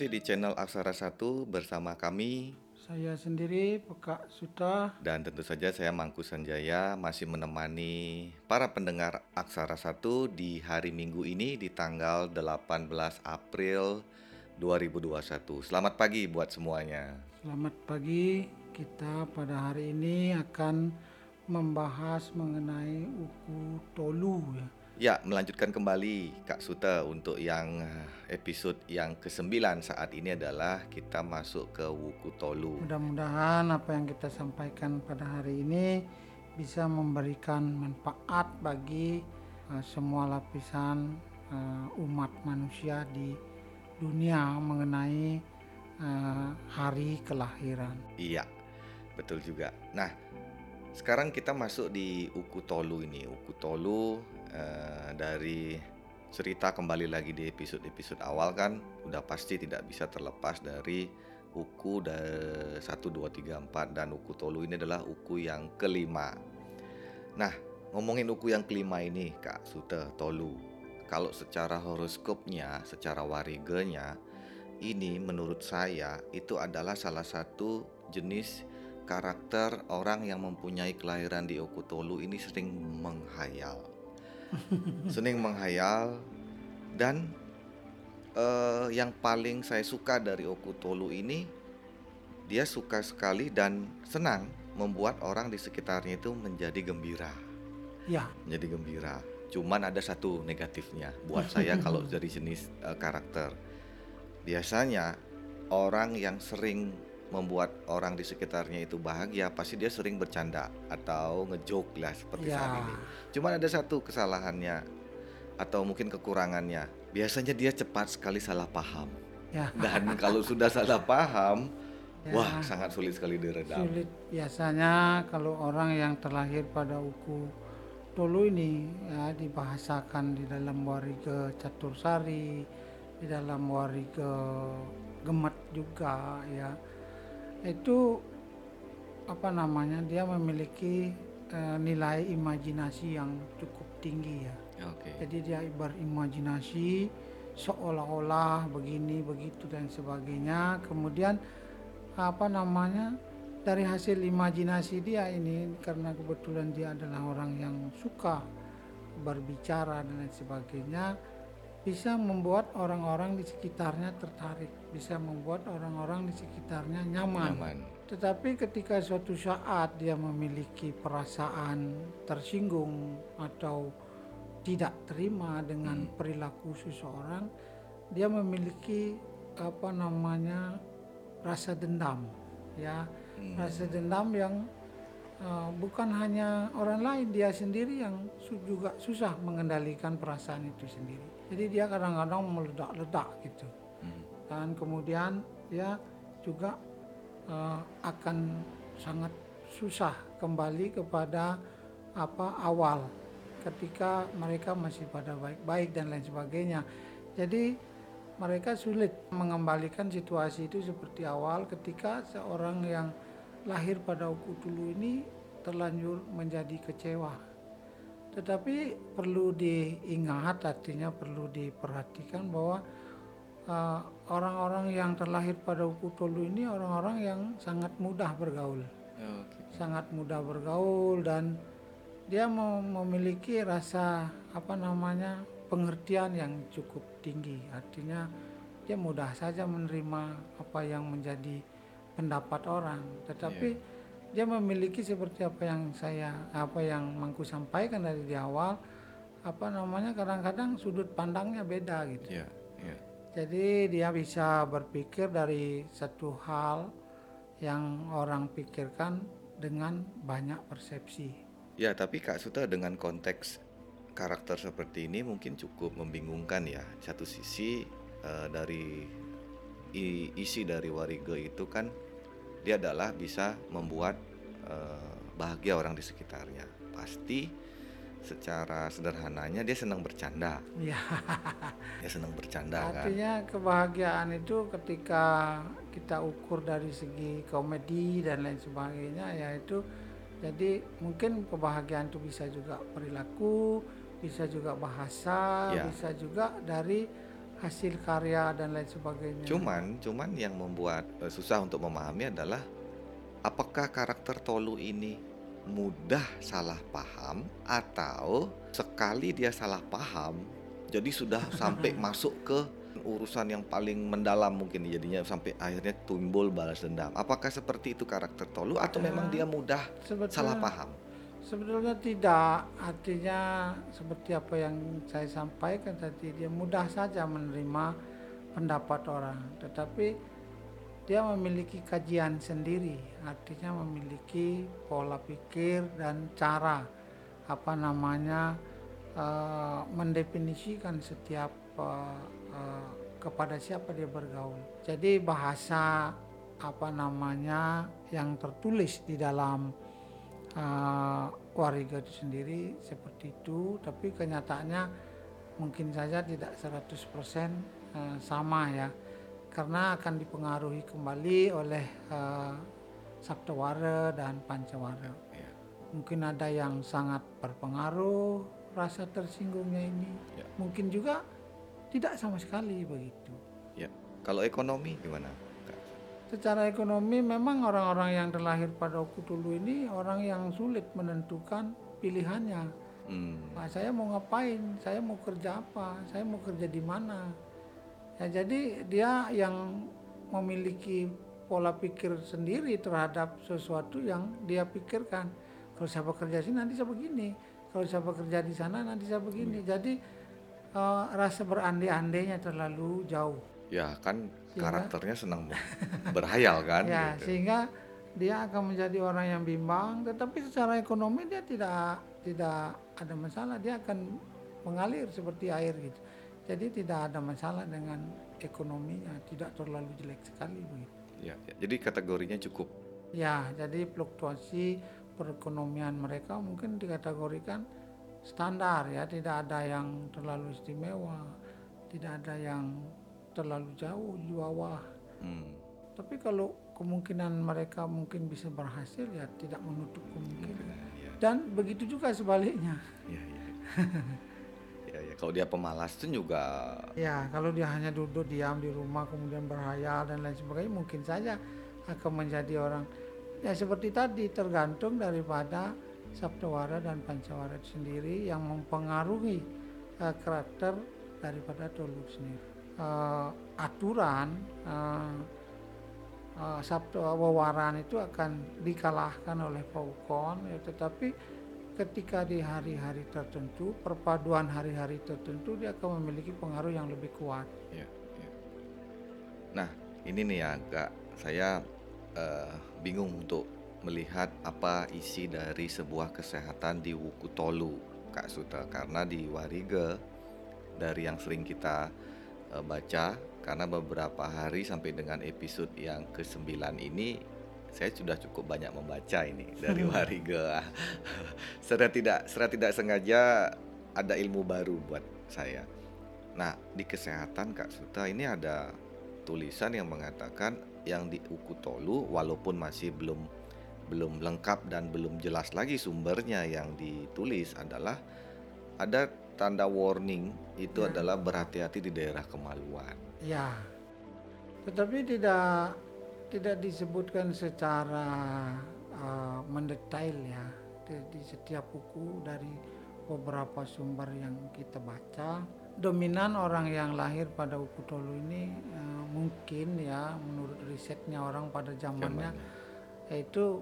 Masih di channel Aksara 1 bersama kami Saya sendiri Pekak Suta dan tentu saja saya Mangku Sanjaya masih menemani para pendengar Aksara 1 di hari Minggu ini di tanggal 18 April 2021. Selamat pagi buat semuanya. Selamat pagi Kita pada hari ini akan membahas mengenai Uku Tolu ya Ya, melanjutkan kembali Kak Suta untuk yang eh, episode yang ke-9 saat ini adalah kita masuk ke Wuku Tolu. Mudah-mudahan apa yang kita sampaikan pada hari ini bisa memberikan manfaat bagi uh, semua lapisan uh, umat manusia di dunia mengenai uh, hari kelahiran. Iya, betul juga. Nah, sekarang kita masuk di Uku Tolu ini. Uku Tolu eh, dari cerita kembali lagi di episode-episode awal kan udah pasti tidak bisa terlepas dari Uku dari 1 2 3 4 dan Uku Tolu ini adalah Uku yang kelima. Nah, ngomongin Uku yang kelima ini Kak Sute Tolu. Kalau secara horoskopnya, secara wariganya ini menurut saya itu adalah salah satu jenis karakter orang yang mempunyai kelahiran di Okutolu ini sering menghayal. sering menghayal dan eh, yang paling saya suka dari Okutolu ini dia suka sekali dan senang membuat orang di sekitarnya itu menjadi gembira. Ya, Menjadi gembira. Cuman ada satu negatifnya buat saya kalau dari jenis eh, karakter. Biasanya orang yang sering membuat orang di sekitarnya itu bahagia pasti dia sering bercanda atau ngejok lah seperti Ya. saat ini. Cuman ada satu kesalahannya atau mungkin kekurangannya. Biasanya dia cepat sekali salah paham. ya. Dan kalau sudah salah paham, Ya. wah sangat sulit sekali diredam. Sulit biasanya kalau orang yang terlahir pada uku Tolu ini ya dibahasakan di dalam warige Catursari, di dalam warige Gemet juga ya. Itu apa namanya? Dia memiliki eh, nilai imajinasi yang cukup tinggi ya. Oke. Jadi dia berimajinasi seolah-olah begini begitu dan sebagainya. Kemudian apa namanya dari hasil imajinasi dia ini karena kebetulan dia adalah orang yang suka berbicara dan lain sebagainya bisa membuat orang-orang di sekitarnya tertarik, bisa membuat orang-orang di sekitarnya nyaman. Nyaman. Tetapi ketika suatu saat dia memiliki perasaan tersinggung atau tidak terima dengan perilaku seseorang, dia memiliki apa namanya rasa dendam, ya Hmm. rasa dendam yang uh, bukan hanya orang lain, dia sendiri yang su- juga susah mengendalikan perasaan itu sendiri. Jadi dia kadang-kadang meledak-ledak gitu Hmm. Dan kemudian dia juga eh, akan sangat susah kembali kepada apa awal ketika mereka masih pada baik-baik dan lain sebagainya. Jadi mereka sulit mengembalikan situasi itu seperti awal ketika seorang yang lahir pada Ukutulu ini terlanjur menjadi kecewa. Tetapi perlu diingat artinya perlu diperhatikan bahwa uh, orang-orang yang terlahir pada Ukutulu ini orang-orang yang sangat mudah bergaul, Oke. sangat mudah bergaul dan dia mem- memiliki rasa apa namanya pengertian yang cukup tinggi. Artinya dia mudah saja menerima apa yang menjadi pendapat orang, tetapi dia memiliki seperti apa yang saya apa yang Mangku sampaikan dari di awal apa namanya kadang-kadang sudut pandangnya beda gitu. Iya. Jadi dia bisa berpikir dari satu hal yang orang pikirkan dengan banyak persepsi. Ya, tapi Kak Suta dengan konteks karakter seperti ini mungkin cukup membingungkan ya. Satu sisi eh, dari isi dari Warige itu kan dia adalah bisa membuat eh, bahagia orang di sekitarnya. Pasti secara sederhananya dia senang bercanda. Ya, Dia senang bercanda kan. artinya kebahagiaan itu ketika kita ukur dari segi komedi dan lain sebagainya yaitu jadi mungkin kebahagiaan itu bisa juga perilaku, bisa juga bahasa, Ya. bisa juga dari hasil karya dan lain sebagainya. Cuman, cuman yang membuat eh, susah untuk memahami adalah apakah karakter Tolu ini mudah salah paham atau sekali dia salah paham jadi sudah sampai masuk ke urusan yang paling mendalam mungkin jadinya sampai akhirnya timbul balas dendam. Apakah seperti itu karakter Tolu atau memang dia mudah Sebetulnya- salah paham? Sebetulnya tidak, artinya seperti apa yang saya sampaikan tadi, dia mudah saja menerima pendapat orang, tetapi dia memiliki kajian sendiri, artinya memiliki pola pikir dan cara apa namanya eh, mendefinisikan setiap eh, eh, kepada siapa dia bergaul. Jadi bahasa apa namanya yang tertulis di dalam uh, Wariga itu sendiri seperti itu tapi kenyataannya mungkin saja tidak 100% uh, sama ya karena akan dipengaruhi kembali oleh uh, Sabtawara dan Pancawara Ya. mungkin ada yang sangat berpengaruh rasa tersinggungnya ini Ya. mungkin juga tidak sama sekali begitu Ya. Kalau ekonomi gimana? Secara ekonomi memang orang-orang yang terlahir pada Okutulu ini orang yang sulit menentukan pilihannya. Hmm. Pak, saya mau ngapain? Saya mau kerja apa? Saya mau kerja di mana? Ya, jadi dia yang memiliki pola pikir sendiri terhadap sesuatu yang dia pikirkan. Kalau saya bekerja sini nanti saya begini. Kalau saya bekerja di sana nanti saya begini. Jadi eh, rasa berandai-andainya terlalu jauh. Ya kan Sehingga- karakternya senang berhayal kan? ya gitu. sehingga dia akan menjadi orang yang bimbang tetapi secara ekonomi dia tidak tidak ada masalah dia akan mengalir seperti air gitu jadi tidak ada masalah dengan ekonominya tidak terlalu jelek sekali begitu Ya, ya. Jadi kategorinya cukup. ya jadi fluktuasi perekonomian mereka mungkin dikategorikan standar ya tidak ada yang terlalu istimewa tidak ada yang terlalu jauh di bawah Hmm. Tapi kalau kemungkinan mereka mungkin bisa berhasil ya tidak menutup kemungkinan. Ya, Dan begitu juga sebaliknya. ya, ya. ya. Kalau dia pemalas itu juga Ya kalau dia hanya duduk diam di rumah kemudian berhayal dan lain sebagainya mungkin saja akan menjadi orang ya seperti tadi tergantung daripada Sabtawara dan Pancawara itu sendiri yang mempengaruhi eh, karakter daripada Tolu sendiri. Eh, aturan eh, uh, Sabtu Wawaran itu akan dikalahkan oleh Paukon ya, tetapi ketika di hari-hari tertentu perpaduan hari-hari tertentu dia akan memiliki pengaruh yang lebih kuat Ya, ya. Nah, ini nih ya, Kak, saya eh, bingung untuk melihat apa isi dari sebuah kesehatan di Wuku Tolu, Kak Suta, karena di Warige dari yang sering kita eh, baca, karena beberapa hari sampai dengan episode yang ke-9 ini saya sudah cukup banyak membaca ini dari Warige. secara tidak secara tidak sengaja ada ilmu baru buat saya. Nah, di kesehatan Kak Suta ini ada tulisan yang mengatakan yang di Ukutolu walaupun masih belum belum lengkap dan belum jelas lagi sumbernya yang ditulis adalah ada tanda warning itu Ya. adalah berhati-hati di daerah kemaluan. ya tetapi tidak tidak disebutkan secara uh, mendetail ya di, di setiap buku dari beberapa sumber yang kita baca dominan orang yang lahir pada Uku Tolu ini uh, mungkin ya menurut risetnya orang pada zamannya yaitu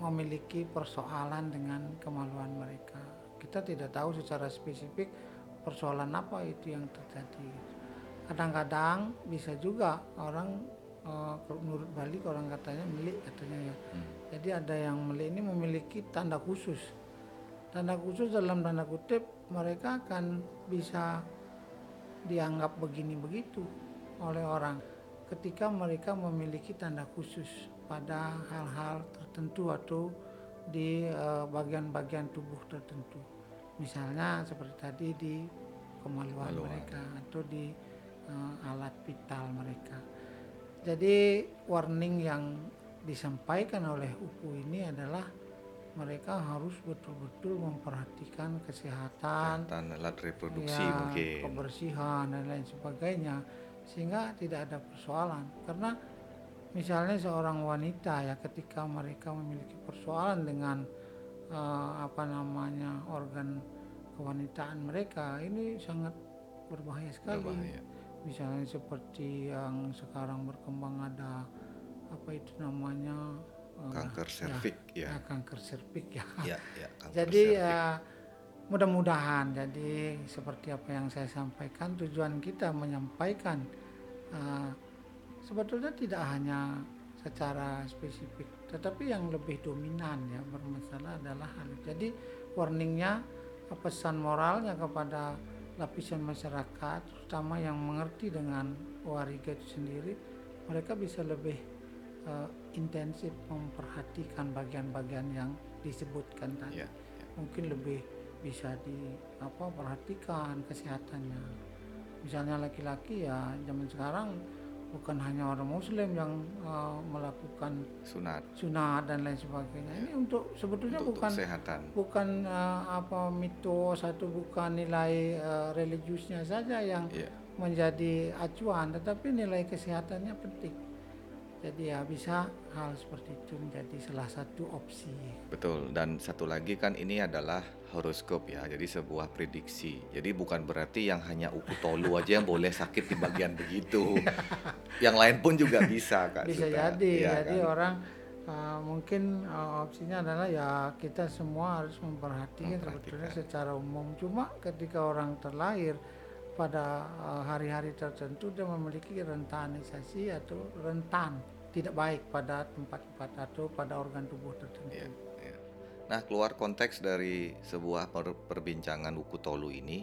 memiliki persoalan dengan kemaluan mereka. Kita tidak tahu secara spesifik persoalan apa itu yang terjadi. Kadang-kadang bisa juga orang eh, menurut Bali orang katanya milik katanya ya. Hmm. Jadi ada yang milik ini memiliki tanda khusus. Tanda khusus dalam tanda kutip mereka akan bisa dianggap begini begitu oleh orang ketika mereka memiliki tanda khusus pada hal-hal tertentu atau di eh, bagian-bagian tubuh tertentu. Misalnya seperti tadi di kemaluan Kemaluan. mereka atau di eh, alat vital mereka. Jadi warning yang disampaikan oleh UPU ini adalah mereka harus betul-betul memperhatikan kesehatan, dan alat reproduksi ya, mungkin. kebersihan dan lain sebagainya sehingga tidak ada persoalan. Karena misalnya seorang wanita ya ketika mereka memiliki persoalan dengan eh, apa namanya organ kewanitaan mereka ini sangat berbahaya sekali. Berbahaya misalnya seperti yang sekarang berkembang ada apa itu namanya? Eh, kanker ya, serviks ya. ya, kanker serviks ya. Ya ya kanker jadi ya mudah-mudahan jadi seperti apa yang saya sampaikan tujuan kita menyampaikan eh, sebetulnya tidak hanya secara spesifik tetapi yang lebih dominan ya bermasalah adalah hal. Jadi warningnya pesan moralnya kepada lapisan masyarakat terutama yang mengerti dengan wariga itu sendiri mereka bisa lebih eh, intensif memperhatikan bagian-bagian yang disebutkan tadi ya, ya. mungkin lebih bisa di apa perhatikan kesehatannya misalnya laki-laki ya zaman sekarang bukan hanya orang muslim yang uh, melakukan sunat. sunat dan lain sebagainya. Ini untuk sebetulnya untuk, untuk bukan kesehatan. bukan uh, apa mitos atau bukan nilai uh, religiusnya saja yang ya menjadi acuan tetapi nilai kesehatannya penting. Jadi ya bisa hal seperti itu menjadi salah satu opsi. Betul, dan satu lagi kan ini adalah horoskop ya, jadi sebuah prediksi. Jadi bukan berarti yang hanya uku tolu aja yang boleh sakit di bagian begitu. yang lain pun juga bisa kak. bisa Suta. jadi Iya jadi kan? orang uh, mungkin uh, opsinya adalah ya kita semua harus memperhatikan sebetulnya secara umum cuma ketika orang terlahir pada uh, hari-hari tertentu dia memiliki rentanisasi atau rentan tidak baik pada tempat-tempat atau pada organ tubuh tertentu. Iya, iya. Nah, keluar konteks dari sebuah per- perbincangan buku Tolu ini,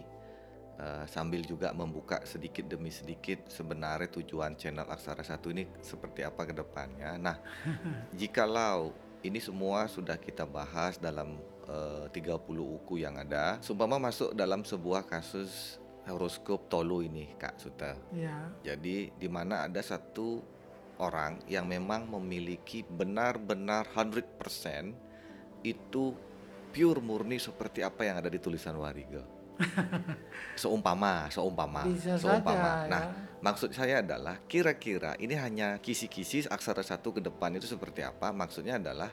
eh, sambil juga membuka sedikit demi sedikit sebenarnya tujuan channel Aksara Satu ini seperti apa ke depannya. Nah, jikalau ini semua sudah kita bahas dalam eh, 30 uku yang ada, seumpama masuk dalam sebuah kasus horoskop Tolu ini, Kak Suta. Ya, Jadi di mana ada satu orang yang memang memiliki benar-benar 100% itu pure murni seperti apa yang ada di tulisan Wariga. seumpama, seumpama, bisa seumpama. saja Nah, ya. maksud saya adalah kira-kira ini hanya kisi-kisi aksara satu ke depan itu seperti apa? Maksudnya adalah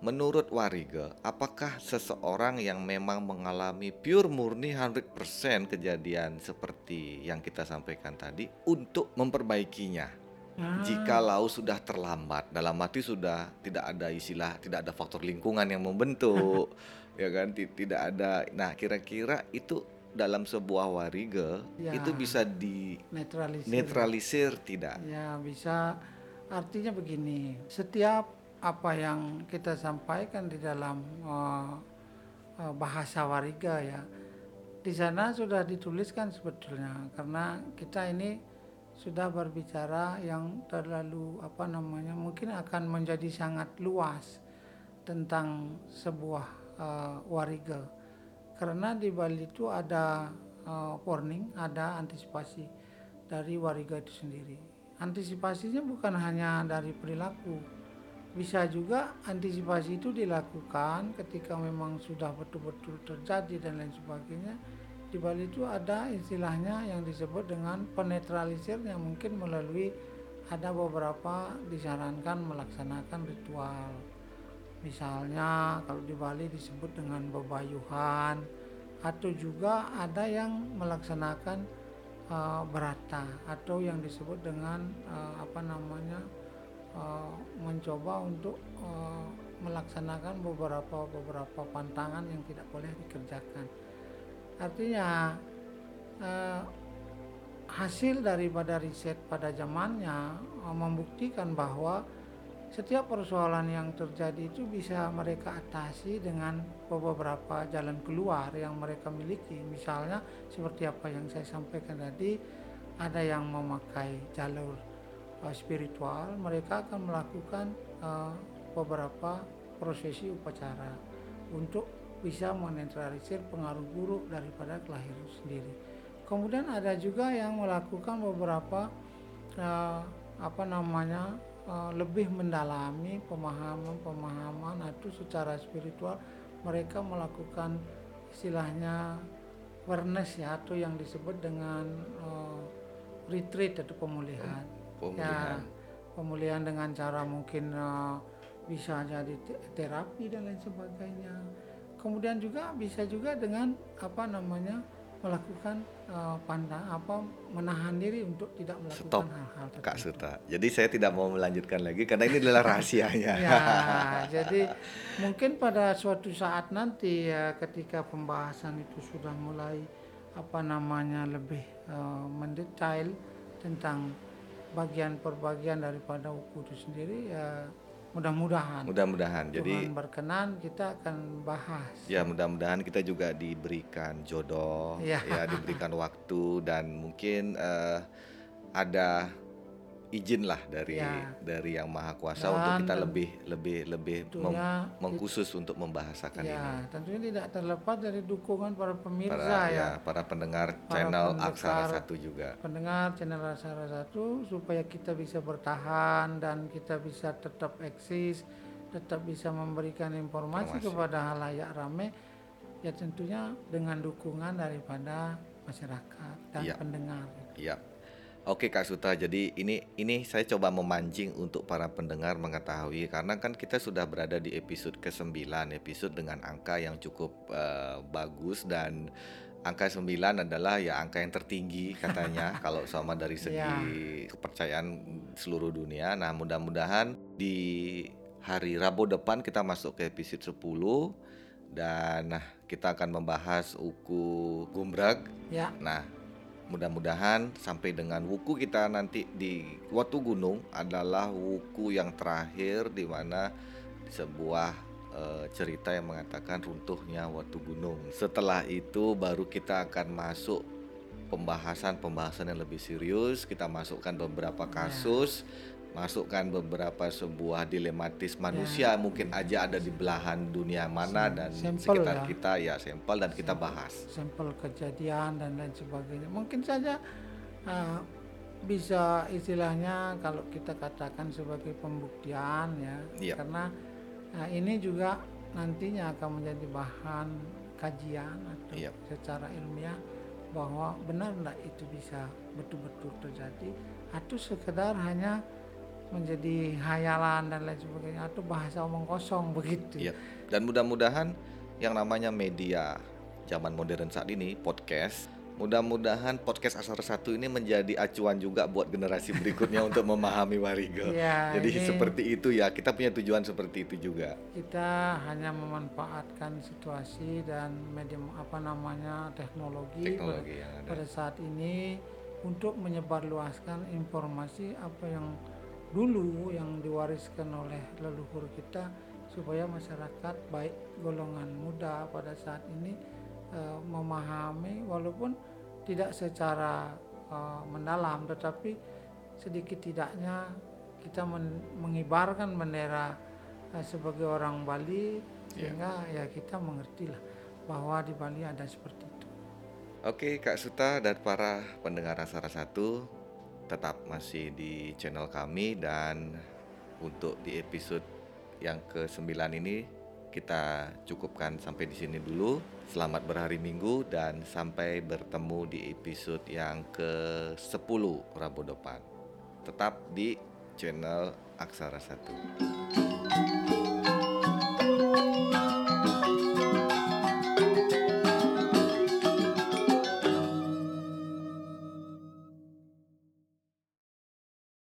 menurut Wariga, apakah seseorang yang memang mengalami pure murni 100% kejadian seperti yang kita sampaikan tadi untuk memperbaikinya? Ah, Jikalau sudah terlambat, dalam arti sudah tidak ada istilah, tidak ada faktor lingkungan yang membentuk, ya kan? Ti- Tidak ada. Nah, kira-kira itu dalam sebuah wariga Ya. itu bisa di netralisir. netralisir tidak? Ya bisa artinya begini, setiap apa yang kita sampaikan di dalam eh, bahasa wariga ya, di sana sudah dituliskan sebetulnya karena kita ini sudah berbicara yang terlalu apa namanya mungkin akan menjadi sangat luas tentang sebuah eh, wariga karena di Bali itu ada eh, warning, ada antisipasi dari wariga itu sendiri. Antisipasinya bukan hanya dari perilaku, bisa juga antisipasi itu dilakukan ketika memang sudah betul-betul terjadi dan lain sebagainya. Di Bali itu ada istilahnya yang disebut dengan penetralisir yang mungkin melalui ada beberapa disarankan melaksanakan ritual. Misalnya kalau di Bali disebut dengan bebayuhan atau juga ada yang melaksanakan uh, berata atau yang disebut dengan uh, apa namanya uh, mencoba untuk uh, melaksanakan beberapa beberapa pantangan yang tidak boleh dikerjakan. Artinya uh, hasil daripada riset pada zamannya uh, membuktikan bahwa setiap persoalan yang terjadi itu bisa mereka atasi dengan beberapa jalan keluar yang mereka miliki. Misalnya seperti apa yang saya sampaikan tadi, ada yang memakai jalur uh, spiritual, mereka akan melakukan uh, beberapa prosesi upacara untuk bisa menetralisir pengaruh buruk daripada kelahiran sendiri. Kemudian ada juga yang melakukan beberapa uh, apa namanya eh, lebih mendalami pemahaman-pemahaman itu secara spiritual mereka melakukan istilahnya awareness ya atau yang disebut dengan eh, retreat atau pemulihan. Pemulihan. Ya, pemulihan dengan cara mungkin eh, bisa jadi te- terapi dan lain sebagainya. Kemudian juga bisa juga dengan apa namanya melakukan eh, pandang apa menahan diri untuk tidak melakukan hal-hal Kak tertentu. Suta. Jadi saya tidak mau melanjutkan lagi karena ini adalah rahasianya. Ya, jadi mungkin pada suatu saat nanti ya ketika pembahasan itu sudah mulai apa namanya lebih eh, mendetail tentang bagian per bagian daripada buku itu sendiri ya mudah-mudahan Mudah-mudahan. Jadi Tuhan berkenan kita akan bahas. ya mudah-mudahan kita juga diberikan jodoh, Ya. ya diberikan waktu dan mungkin eh, ada izin lah dari Ya. dari yang maha kuasa Dan untuk kita lebih lebih lebih mem- Tentunya mengkhusus untuk membahasakan ini. ya tentunya tidak terlepas dari dukungan para pemirsa Para ya. ya para pendengar Para channel. Aksara Satu juga. pendengar channel Rasara Satu supaya kita bisa bertahan dan kita bisa tetap eksis, tetap bisa memberikan informasi, Informasi. kepada halayak rame, ya tentunya dengan dukungan daripada masyarakat dan Iya. pendengar. Iya. Oke Kak Suta, jadi ini ini saya coba memancing untuk para pendengar mengetahui karena kan kita sudah berada di episode ke-9, episode dengan angka yang cukup eh, bagus dan angka 9 adalah ya angka yang tertinggi katanya kalau sama dari segi Iya. kepercayaan seluruh dunia. Nah, mudah-mudahan di hari Rabu depan kita masuk ke episode 10 dan nah, kita akan membahas uku Gumbrag Ya, Nah, mudah-mudahan sampai dengan wuku kita nanti di Watu Gunung adalah wuku yang terakhir di mana sebuah eh, cerita yang mengatakan runtuhnya Watu Gunung. Setelah itu baru kita akan masuk pembahasan-pembahasan yang lebih serius. Kita masukkan beberapa kasus, masukkan beberapa sebuah dilematis manusia mungkin aja ada di belahan dunia mana dan Sampel sekitar ya. kita ya sampel dan kita bahas. sampel kejadian dan lain sebagainya. Mungkin saja uh, bisa istilahnya kalau kita katakan sebagai pembuktian ya, Iya. karena uh, ini juga nantinya akan menjadi bahan kajian atau Iya. secara ilmiah bahwa benar enggak itu bisa betul-betul terjadi atau sekedar hanya menjadi hayalan dan lain sebagainya atau bahasa omong kosong begitu. Iya. Dan mudah-mudahan yang namanya media zaman modern saat ini podcast, mudah-mudahan podcast Asar Satu ini menjadi acuan juga buat generasi berikutnya untuk memahami Warigo. Iya, Jadi ini- seperti itu ya, kita punya tujuan seperti itu juga. kita hanya memanfaatkan situasi dan medium apa namanya teknologi, Teknologi yang ada. pada, pada saat ini untuk menyebarluaskan informasi apa yang dulu yang diwariskan oleh leluhur kita supaya masyarakat baik golongan muda pada saat ini eh, memahami walaupun tidak secara eh, mendalam tetapi sedikit tidaknya kita men- mengibarkan bendera eh, sebagai orang Bali sehingga ya kita mengertilah bahwa di Bali ada seperti itu. Oke, Kak Suta dan para pendengar Asara Satu tetap masih di channel kami dan untuk di episode yang ke-9 ini kita cukupkan sampai di sini dulu. Selamat berhari Minggu dan sampai bertemu di episode yang ke-10 Rabu depan. Tetap di channel Aksara Satu.